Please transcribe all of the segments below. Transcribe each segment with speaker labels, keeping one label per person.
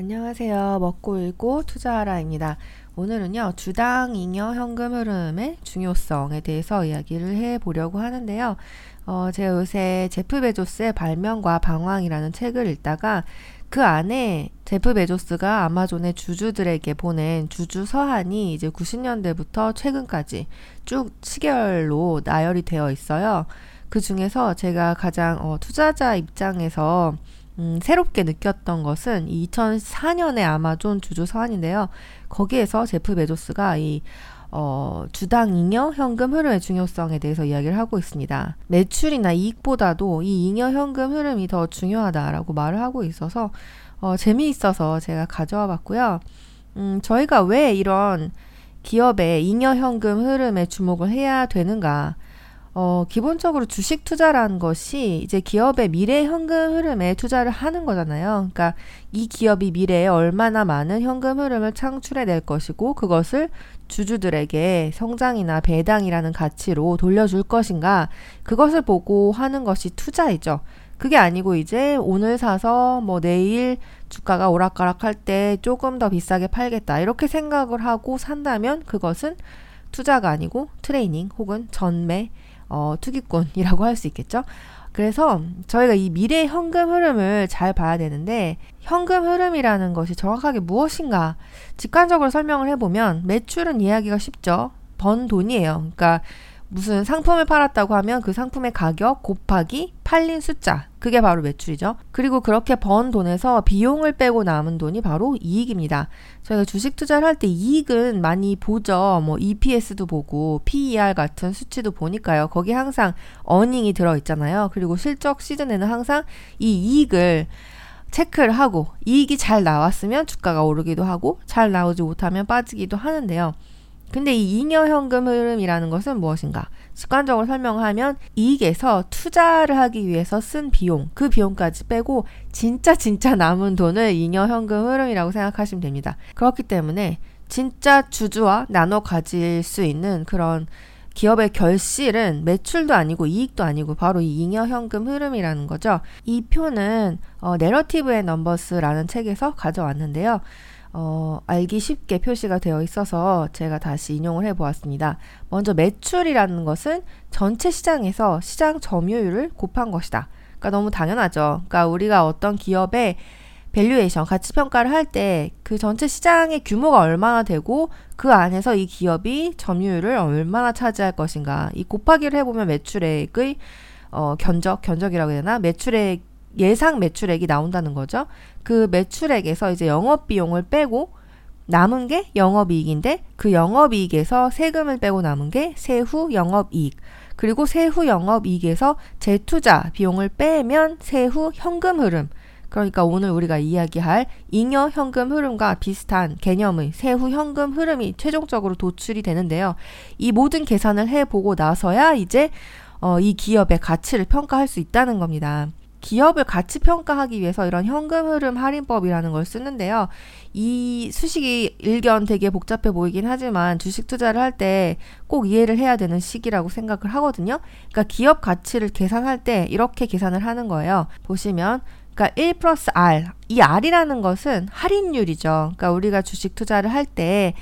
Speaker 1: 안녕하세요. 먹고 읽고 투자하라입니다. 오늘은요, 주당 잉여 현금 흐름의 중요성에 대해서 이야기를 해 보려고 하는데요. 어, 제가 요새 제프 베조스의 발명과 방황이라는 책을 읽다가 그 안에 제프 베조스가 아마존의 주주들에게 보낸 주주 서한이 이제 90년대부터 최근까지 쭉 시계열로 나열이 되어 있어요. 그 중에서 제가 가장 어, 투자자 입장에서 음, 새롭게 느꼈던 것은 2004년의 아마존 주주 서한인데요. 거기에서 제프 베조스가 이 어, 주당 잉여 현금 흐름의 중요성에 대해서 이야기를 하고 있습니다. 매출이나 이익보다도 이 잉여 현금 흐름이 더 중요하다라고 말을 하고 있어서 어, 재미있어서 제가 가져와 봤고요. 음, 저희가 왜 이런 기업의 잉여 현금 흐름에 주목을 해야 되는가? 어, 기본적으로 주식 투자라는 것이 이제 기업의 미래 현금 흐름에 투자를 하는 거잖아요. 그러니까 이 기업이 미래에 얼마나 많은 현금 흐름을 창출해 낼 것이고 그것을 주주들에게 성장이나 배당이라는 가치로 돌려줄 것인가 그것을 보고 하는 것이 투자이죠. 그게 아니고 이제 오늘 사서 뭐 내일 주가가 오락가락 할 때 조금 더 비싸게 팔겠다 이렇게 생각을 하고 산다면 그것은 투자가 아니고 트레이닝 혹은 전매 어, 투기꾼이라고 할 수 있겠죠. 그래서 저희가 이 미래 현금 흐름을 잘 봐야 되는데 현금 흐름이라는 것이 정확하게 무엇인가 직관적으로 설명을 해보면 매출은 이해하기가 쉽죠. 번 돈이에요. 그러니까 무슨 상품을 팔았다고 하면 그 상품의 가격 곱하기 팔린 숫자. 그게 바로 매출이죠. 그리고 그렇게 번 돈에서 비용을 빼고 남은 돈이 바로 이익입니다. 저희가 주식 투자를 할 때 이익은 많이 보죠. 뭐 EPS도 보고 PER 같은 수치도 보니까요. 거기 항상 어닝이 들어 있잖아요. 그리고 실적 시즌에는 항상 이 이익을 체크를 하고 이익이 잘 나왔으면 주가가 오르기도 하고 잘 나오지 못하면 빠지기도 하는데요. 근데 이 잉여 현금 흐름이라는 것은 무엇인가? 직관적으로 설명하면 이익에서 투자를 하기 위해서 쓴 비용, 그 비용까지 빼고 진짜 진짜 남은 돈을 잉여 현금 흐름이라고 생각하시면 됩니다. 그렇기 때문에 진짜 주주와 나눠 가질 수 있는 그런 기업의 결실은 매출도 아니고 이익도 아니고 바로 이 잉여 현금 흐름이라는 거죠. 이 표는 어, 내러티브 의 넘버스라는 책에서 가져왔는데요. 어, 알기 쉽게 표시가 되어 있어서 제가 다시 인용을 해 보았습니다. 먼저 매출이라는 것은 전체 시장에서 시장 점유율을 곱한 것이다. 그러니까 너무 당연하죠. 그러니까 우리가 어떤 기업의 valuation, 가치 평가를 할 때 그 전체 시장의 규모가 얼마나 되고 그 안에서 이 기업이 점유율을 얼마나 차지할 것인가. 이 곱하기를 해보면 매출액의 어, 견적, 견적이라고 해야 되나? 매출액 예상 매출액이 나온다는 거죠. 그 매출액에서 이제 영업 비용을 빼고 남은 게 영업이익인데 그 영업이익에서 세금을 빼고 남은 게 세후 영업이익. 그리고 세후 영업이익에서 재투자 비용을 빼면 세후 현금 흐름. 그러니까 오늘 우리가 이야기할 잉여 현금 흐름과 비슷한 개념의 세후 현금 흐름이 최종적으로 도출이 되는데요. 이 모든 계산을 해보고 나서야 이제 어, 이 기업의 가치를 평가할 수 있다는 겁니다. 기업을 가치 평가하기 위해서 이런 현금 흐름 할인법이라는 걸 쓰는데요. 이 수식이 일견 되게 복잡해 보이긴 하지만 주식 투자를 할 때 꼭 이해를 해야 되는 시기라고 생각을 하거든요. 그러니까 기업 가치를 계산할 때 이렇게 계산을 하는 거예요. 보시면 그러니까 1 플러스 R. 이 R이라는 것은 할인율이죠. 그러니까 우리가 주식 투자를 할때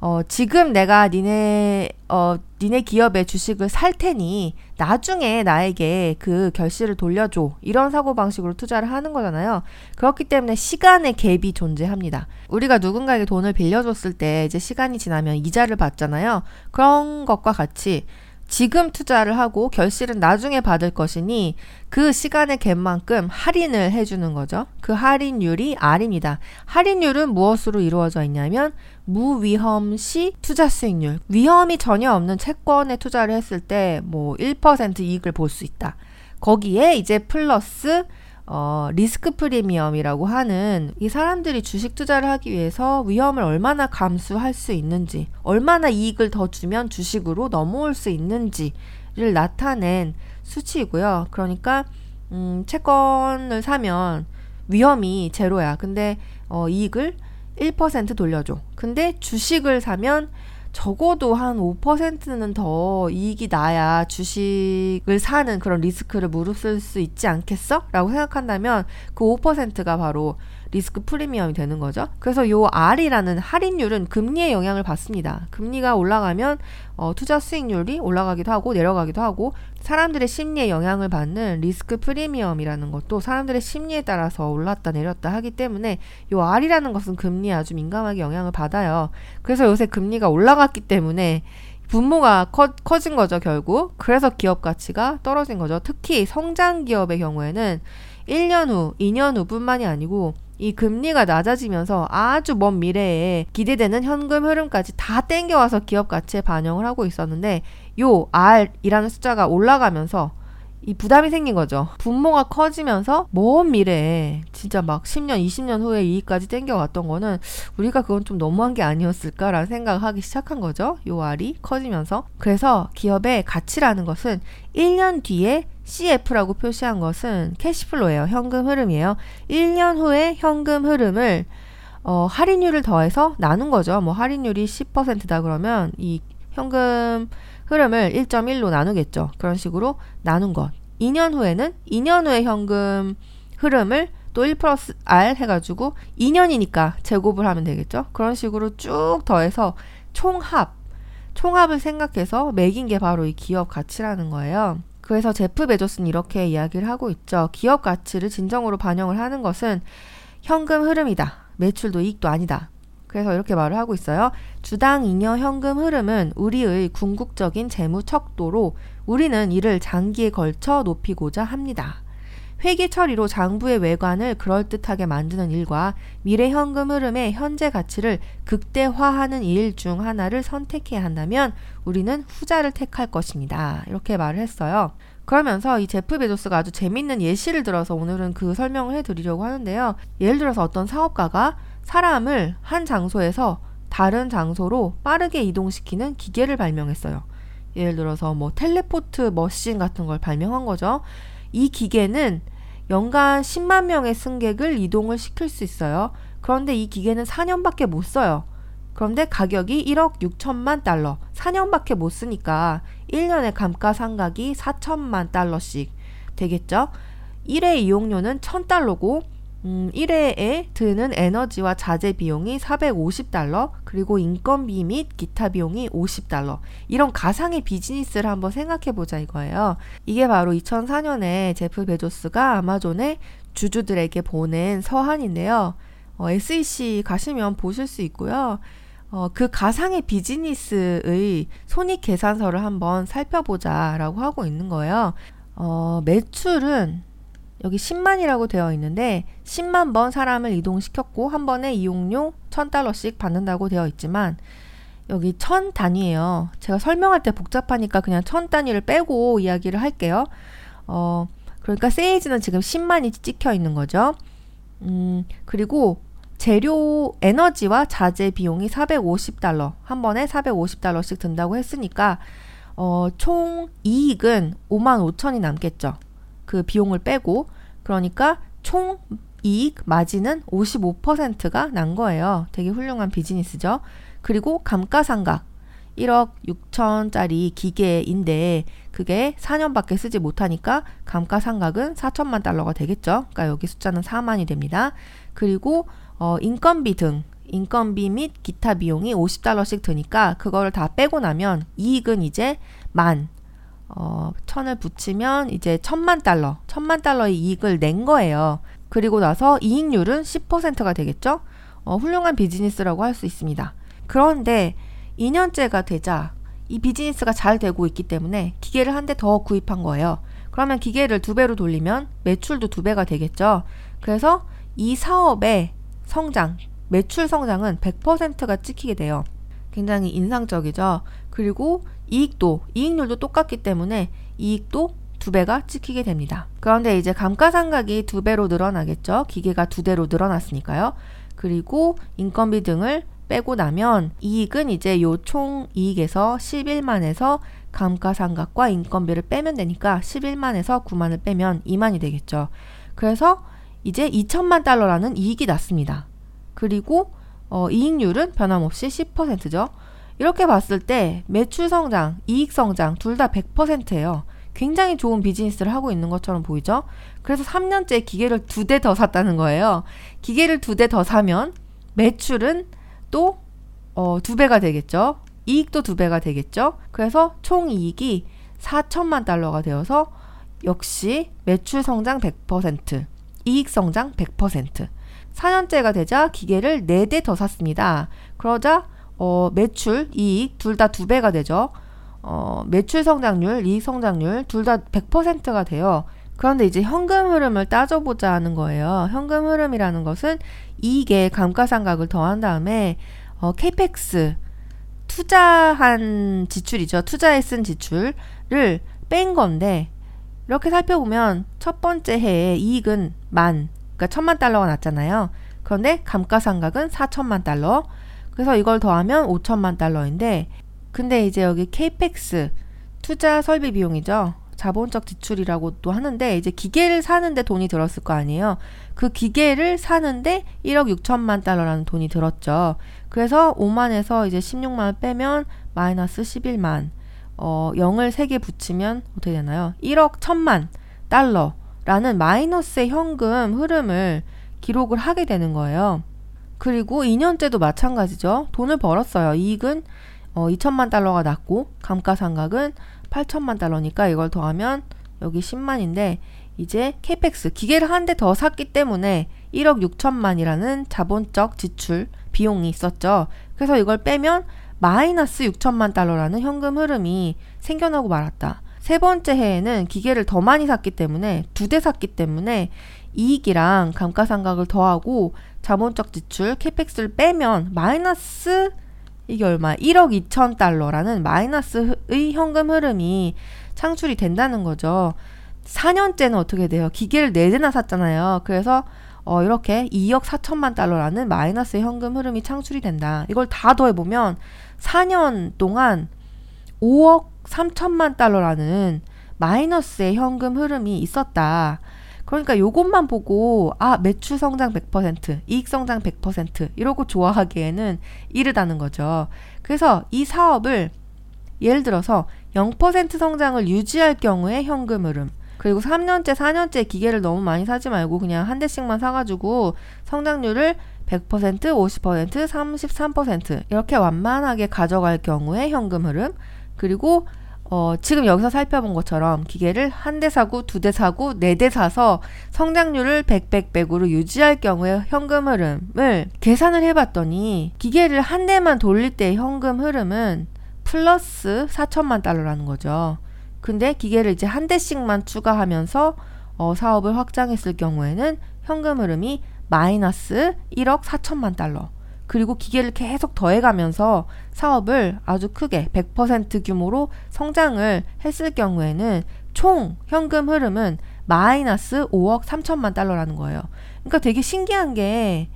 Speaker 1: 어, 지금 내가 니네, 어, 니네 기업의 주식을 살 테니 나중에 나에게 그 결실을 돌려줘. 이런 사고방식으로 투자를 하는 거잖아요. 그렇기 때문에 시간의 갭이 존재합니다. 우리가 누군가에게 돈을 빌려줬을 때 이제 시간이 지나면 이자를 받잖아요. 그런 것과 같이 지금 투자를 하고 결실은 나중에 받을 것이니 그 시간의 갭만큼 할인을 해주는 거죠. 그 할인율이 R입니다. 할인율은 무엇으로 이루어져 있냐면 무위험 시 투자 수익률. 위험이 전혀 없는 채권에 투자를 했을 때 뭐 1% 이익을 볼 수 있다. 거기에 이제 플러스 어, 리스크 프리미엄이라고 하는 이 사람들이 주식 투자를 하기 위해서 위험을 얼마나 감수할 수 있는지, 얼마나 이익을 더 주면 주식으로 넘어올 수 있는지를 나타낸 수치이고요. 그러니까 음, 채권을 사면 위험이 제로야. 근데 어, 이익을 1% 돌려줘. 근데 주식을 사면 적어도 한 5%는 더 이익이 나야 주식을 사는 그런 리스크를 무릅쓸 수 있지 않겠어? 라고 생각한다면 그 5%가 바로 리스크 프리미엄이 되는 거죠. 그래서 요 R이라는 할인율은 금리의 영향을 받습니다. 금리가 올라가면 어, 투자 수익률이 올라가기도 하고 내려가기도 하고 사람들의 심리에 영향을 받는 리스크 프리미엄이라는 것도 사람들의 심리에 따라서 올랐다 내렸다 하기 때문에 요 R이라는 것은 금리에 아주 민감하게 영향을 받아요. 그래서 요새 금리가 올라갔기 때문에 분모가 커, 커진 거죠, 결국. 그래서 기업 가치가 떨어진 거죠. 특히 성장 기업의 경우에는 1년 후, 2년 후뿐만이 아니고 이 금리가 낮아지면서 아주 먼 미래에 기대되는 현금 흐름까지 다 땡겨와서 기업 가치에 반영을 하고 있었는데 요 R이라는 숫자가 올라가면서 이 부담이 생긴 거죠. 분모가 커지면서 먼 미래에 진짜 막 10년, 20년 후에 이익까지 땡겨왔던 거는 우리가 그건 좀 너무한 게 아니었을까라는 생각을 하기 시작한 거죠. 요 알이 커지면서. 그래서 기업의 가치라는 것은 1년 뒤에 CF라고 표시한 것은 캐시플로예요. 현금 흐름이에요. 1년 후에 현금 흐름을 어, 할인율을 더해서 나눈 거죠. 뭐 할인율이 10%다 그러면 이 현금 흐름을 1.1로 나누겠죠. 그런 식으로 나눈 것. 2년 후에는 2년 후의 현금 흐름을 또 1 플러스 R 해가지고 2년이니까 제곱을 하면 되겠죠. 그런 식으로 쭉 더해서 총합, 총합을 생각해서 매긴 게 바로 이 기업 가치라는 거예요. 그래서 제프 베조스는 이렇게 이야기를 하고 있죠. 기업 가치를 진정으로 반영을 하는 것은 현금 흐름이다. 매출도 이익도 아니다. 그래서 이렇게 말을 하고 있어요. 주당 잉여 현금 흐름은 우리의 궁극적인 재무 척도로 우리는 이를 장기에 걸쳐 높이고자 합니다. 회계 처리로 장부의 외관을 그럴듯하게 만드는 일과 미래 현금 흐름의 현재 가치를 극대화하는 일 중 하나를 선택해야 한다면 우리는 후자를 택할 것입니다. 이렇게 말을 했어요. 그러면서 이 제프 베조스가 아주 재밌는 예시를 들어서 오늘은 그 설명을 해드리려고 하는데요. 예를 들어서 어떤 사업가가 사람을 한 장소에서 다른 장소로 빠르게 이동시키는 기계를 발명했어요. 예를 들어서 뭐 텔레포트 머신 같은 걸 발명한 거죠. 이 기계는 연간 10만 명의 승객을 이동을 시킬 수 있어요. 그런데 이 기계는 4년밖에 못 써요. 그런데 가격이 1억 6천만 달러. 4년밖에 못 쓰니까 1년에 감가상각이 4천만 달러씩 되겠죠. 1회 이용료는 1000달러고 음, 1회에 드는 에너지와 자재 비용이 450달러, 그리고 인건비 및 기타 비용이 50달러. 이런 가상의 비즈니스를 한번 생각해 보자 이거예요. 이게 바로 2004년에 제프 베조스가 아마존의 주주들에게 보낸 서한인데요. 어, SEC 가시면 보실 수 있고요. 어, 그 가상의 비즈니스의 손익 계산서를 한번 살펴보자라고 하고 있는 거예요. 어, 매출은 여기 10만이라고 되어 있는데 10만 번 사람을 이동시켰고 한 번에 이용료 1000달러씩 받는다고 되어 있지만 여기 1000 단위예요. 제가 설명할 때 복잡하니까 그냥 1000 단위를 빼고 이야기를 할게요. 어, 그러니까 세이즈는 지금 10만이 찍혀 있는 거죠. 음, 그리고 재료 에너지와 자재 비용이 450달러 한 번에 450달러씩 든다고 했으니까 어, 총 이익은 5만 5천이 남겠죠. 그 비용을 빼고 그러니까 총 이익 마진은 55%가 난 거예요. 되게 훌륭한 비즈니스죠. 그리고 감가상각 1억 6천짜리 기계인데 그게 4년밖에 쓰지 못하니까 감가상각은 4천만 달러가 되겠죠. 그러니까 여기 숫자는 4만이 됩니다. 그리고 어, 인건비 등 인건비 및 기타 비용이 50달러씩 드니까 그거를 다 빼고 나면 이익은 이제 만 어, 천을 붙이면 이제 천만 달러, 천만 달러의 이익을 낸 거예요. 그리고 나서 이익률은 10%가 되겠죠? 어, 훌륭한 비즈니스라고 할 수 있습니다. 그런데 2년째가 되자 이 비즈니스가 잘 되고 있기 때문에 기계를 한 대 더 구입한 거예요. 그러면 기계를 두 배로 돌리면 매출도 두 배가 되겠죠. 그래서 이 사업의 성장, 매출 성장은 100%가 찍히게 돼요. 굉장히 인상적이죠. 그리고 이익도, 이익률도 똑같기 때문에 이익도 두 배가 찍히게 됩니다. 그런데 이제 감가상각이 두 배로 늘어나겠죠. 기계가 두 대로 늘어났으니까요. 그리고 인건비 등을 빼고 나면 이익은 이제 요 총 이익에서 11만에서 감가상각과 인건비를 빼면 되니까 11만에서 9만을 빼면 2만이 되겠죠. 그래서 이제 2천만 달러라는 이익이 났습니다. 그리고 어, 이익률은 변함없이 10%죠. 이렇게 봤을 때 매출 성장, 이익 성장 둘 다 100%예요. 굉장히 좋은 비즈니스를 하고 있는 것처럼 보이죠? 그래서 3년째 기계를 두 대 더 샀다는 거예요. 기계를 두 대 더 사면 매출은 또, 어, 두 배가 되겠죠? 이익도 두 배가 되겠죠? 그래서 총 이익이 4천만 달러가 되어서 역시 매출 성장 100%, 이익 성장 100%. 4년째가 되자 기계를 4대 더 샀습니다. 그러자 어, 매출, 이익 둘 다 두 배가 되죠. 어, 매출 성장률, 이익 성장률 둘 다 100%가 돼요. 그런데 이제 현금 흐름을 따져보자 하는 거예요. 현금 흐름이라는 것은 이익에 감가상각을 더한 다음에 어, 케이펙스 투자한 지출이죠. 투자에 쓴 지출을 뺀 건데 이렇게 살펴보면 첫 번째 해에 이익은 만, 그러니까 천만 달러가 났잖아요. 그런데 감가상각은 4천만 달러. 그래서 이걸 더하면 5천만 달러인데 근데 이제 여기 케이펙스 투자 설비 비용이죠. 자본적 지출이라고 또 하는데 이제 기계를 사는데 돈이 들었을 거 아니에요. 그 기계를 사는데 1억 6천만 달러라는 돈이 들었죠. 그래서 5만에서 이제 16만 빼면 마이너스 11만. 어, 0을 3개 붙이면 어떻게 되나요? 1억 1천만 달러 라는 마이너스의 현금 흐름을 기록을 하게 되는 거예요. 그리고 2년째도 마찬가지죠. 돈을 벌었어요. 이익은 어, 2천만 달러가 났고 감가상각은 8천만 달러니까 이걸 더하면 여기 10만인데 이제 케이펙스 기계를 한 대 더 샀기 때문에 1억 6천만이라는 자본적 지출 비용이 있었죠. 그래서 이걸 빼면 마이너스 6천만 달러라는 현금 흐름이 생겨나고 말았다. 세 번째 해에는 기계를 더 많이 샀기 때문에 두 대 샀기 때문에 이익이랑 감가상각을 더하고 자본적 지출 케이펙스를 빼면 마이너스 이게 얼마? 1억 2천 달러라는 마이너스의 현금 흐름이 창출이 된다는 거죠. 4년째는 어떻게 돼요? 기계를 4대나 샀잖아요. 그래서 어, 이렇게 2억 4천만 달러라는 마이너스의 현금 흐름이 창출이 된다. 이걸 다 더해보면 4년 동안 5억 3천만 달러라는 마이너스의 현금 흐름이 있었다. 그러니까 요것만 보고 아 매출 성장 100% 이익 성장 100% 이러고 좋아하기에는 이르다는 거죠. 그래서 이 사업을 예를 들어서 0% 성장을 유지할 경우에 현금 흐름 그리고 3년째 4년째 기계를 너무 많이 사지 말고 그냥 한 대씩만 사가지고 성장률을 100%, 50%, 33% 이렇게 완만하게 가져갈 경우에 현금 흐름 그리고 어, 지금 여기서 살펴본 것처럼 기계를 한 대 사고 두 대 사고 네 대 사서 성장률을 100, 100, 100으로 유지할 경우에 현금 흐름을 계산을 해봤더니 기계를 한 대만 돌릴 때 현금 흐름은 플러스 4천만 달러라는 거죠. 근데 기계를 이제 한 대씩만 추가하면서 어, 사업을 확장했을 경우에는 현금 흐름이 마이너스 1억 4천만 달러. 그리고 기계를 계속 더해가면서 사업을 아주 크게 100% 규모로 성장을 했을 경우에는 총 현금 흐름은 마이너스 5억 3천만 달러라는 거예요. 그러니까 되게 신기한 게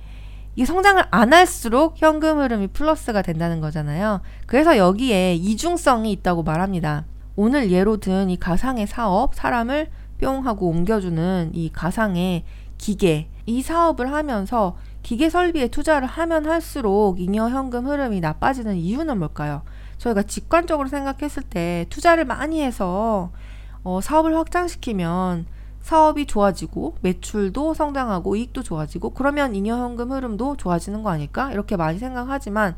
Speaker 1: 이 성장을 안 할수록 현금 흐름이 플러스가 된다는 거잖아요. 그래서 여기에 이중성이 있다고 말합니다. 오늘 예로 든 이 가상의 사업, 사람을 뿅 하고 옮겨주는 이 가상의 기계, 이 사업을 하면서 기계 설비에 투자를 하면 할수록 잉여 현금 흐름이 나빠지는 이유는 뭘까요? 저희가 직관적으로 생각했을 때 투자를 많이 해서 어, 사업을 확장시키면 사업이 좋아지고 매출도 성장하고 이익도 좋아지고 그러면 잉여 현금 흐름도 좋아지는 거 아닐까? 이렇게 많이 생각하지만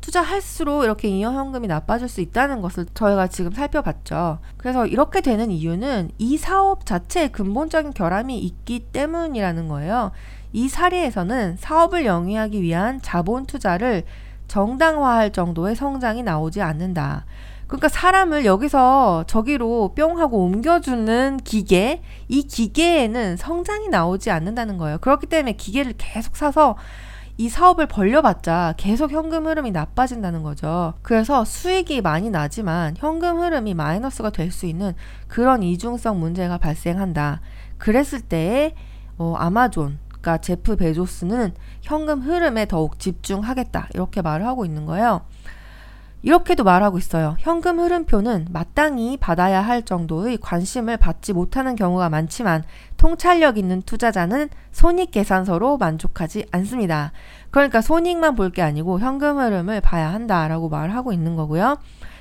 Speaker 1: 투자할수록 이렇게 잉여 현금이 나빠질 수 있다는 것을 저희가 지금 살펴봤죠. 그래서 이렇게 되는 이유는 이 사업 자체에 근본적인 결함이 있기 때문이라는 거예요. 이 사례에서는 사업을 영위하기 위한 자본 투자를 정당화할 정도의 성장이 나오지 않는다. 그러니까 사람을 여기서 저기로 뿅 하고 옮겨주는 기계, 이 기계에는 성장이 나오지 않는다는 거예요. 그렇기 때문에 기계를 계속 사서 이 사업을 벌려봤자 계속 현금 흐름이 나빠진다는 거죠. 그래서 수익이 많이 나지만 현금 흐름이 마이너스가 될 수 있는 그런 이중성 문제가 발생한다. 그랬을 때 어, 아마존 그러니까 제프 베조스는 현금 흐름에 더욱 집중하겠다. 이렇게 말을 하고 있는 거예요. 이렇게도 말하고 있어요. 현금 흐름표는 마땅히 받아야 할 정도의 관심을 받지 못하는 경우가 많지만 통찰력 있는 투자자는 손익 계산서로 만족하지 않습니다. 그러니까 손익만 볼 게 아니고 현금 흐름을 봐야 한다라고 말을 하고 있는 거고요.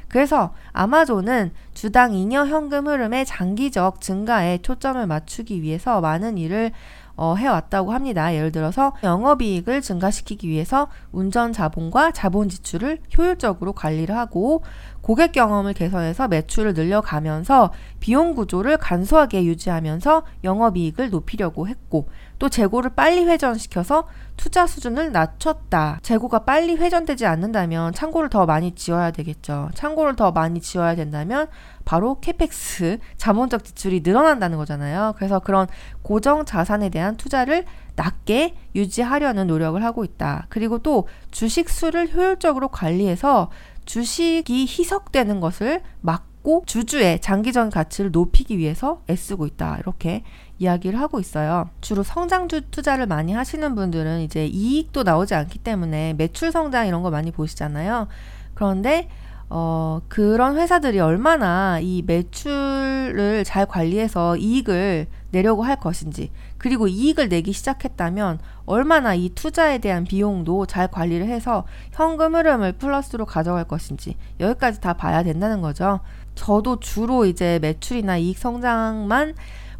Speaker 1: 그래서 아마존은 주당 잉여 현금 흐름의 장기적 증가에 초점을 맞추기 위해서 많은 일을 어, 해왔다고 합니다. 예를 들어서 영업이익을 증가시키기 위해서 운전 자본과 자본 지출을 효율적으로 관리를 하고 고객 경험을 개선해서 매출을 늘려가면서 비용 구조를 간소하게 유지하면서 영업이익을 높이려고 했고 또 재고를 빨리 회전시켜서 투자 수준을 낮췄다. 재고가 빨리 회전되지 않는다면 창고를 더 많이 지어야 되겠죠. 창고를 더 많이 지어야 된다면 바로 캐펙스, 자본적 지출이 늘어난다는 거잖아요. 그래서 그런 고정 자산에 대한 투자를 낮게 유지하려는 노력을 하고 있다. 그리고 또 주식 수를 효율적으로 관리해서 주식이 희석되는 것을 막고 주주의 장기적인 가치를 높이기 위해서 애쓰고 있다. 이렇게 이야기를 하고 있어요. 주로 성장주 투자를 많이 하시는 분들은 이제 이익도 나오지 않기 때문에 매출 성장 이런 거 많이 보시잖아요. 그런데 어, 그런 회사들이 얼마나 이 매출을 잘 관리해서 이익을 내려고 할 것인지, 그리고 이익을 내기 시작했다면 얼마나 이 투자에 대한 비용도 잘 관리를 해서 현금 흐름을 플러스로 가져갈 것인지, 여기까지 다 봐야 된다는 거죠. 저도 주로 이제 매출이나 이익 성장만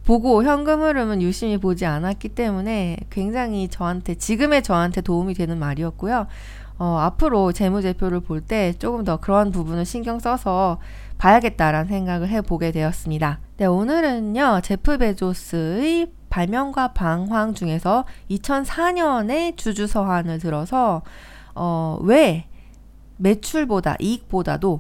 Speaker 1: 보고 현금 흐름은 유심히 보지 않았기 때문에 굉장히 저한테 지금의 저한테 도움이 되는 말이었고요. 어, 앞으로 재무제표를 볼 때 조금 더 그런 부분을 신경 써서 봐야겠다라는 생각을 해보게 되었습니다. 네, 오늘은요, 제프 베조스의 발명과 방황 중에서 2004년에 주주 서한을 들어서, 어, 왜 매출보다 이익보다도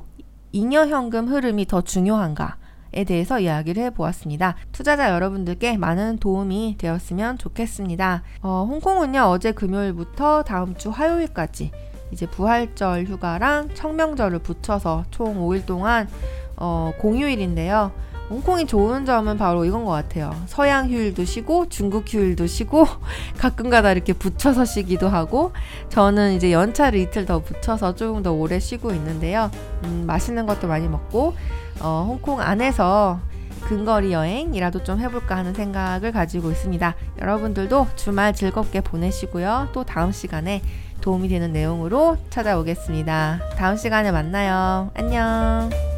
Speaker 1: 잉여 현금 흐름이 더 중요한가? 에 대해서 이야기를 해보았습니다. 투자자 여러분들께 많은 도움이 되었으면 좋겠습니다. 어, 홍콩은요, 어제 금요일부터 다음 주 화요일까지 이제 부활절 휴가랑 청명절을 붙여서 총 5일 동안 어, 공휴일인데요. 홍콩이 좋은 점은 바로 이건 것 같아요. 서양 휴일도 쉬고 중국 휴일도 쉬고 가끔가다 이렇게 붙여서 쉬기도 하고 저는 이제 연차를 이틀 더 붙여서 조금 더 오래 쉬고 있는데요. 음, 맛있는 것도 많이 먹고 어, 홍콩 안에서 근거리 여행이라도 좀 해볼까 하는 생각을 가지고 있습니다. 여러분들도 주말 즐겁게 보내시고요. 또 다음 시간에 도움이 되는 내용으로 찾아오겠습니다. 다음 시간에 만나요. 안녕.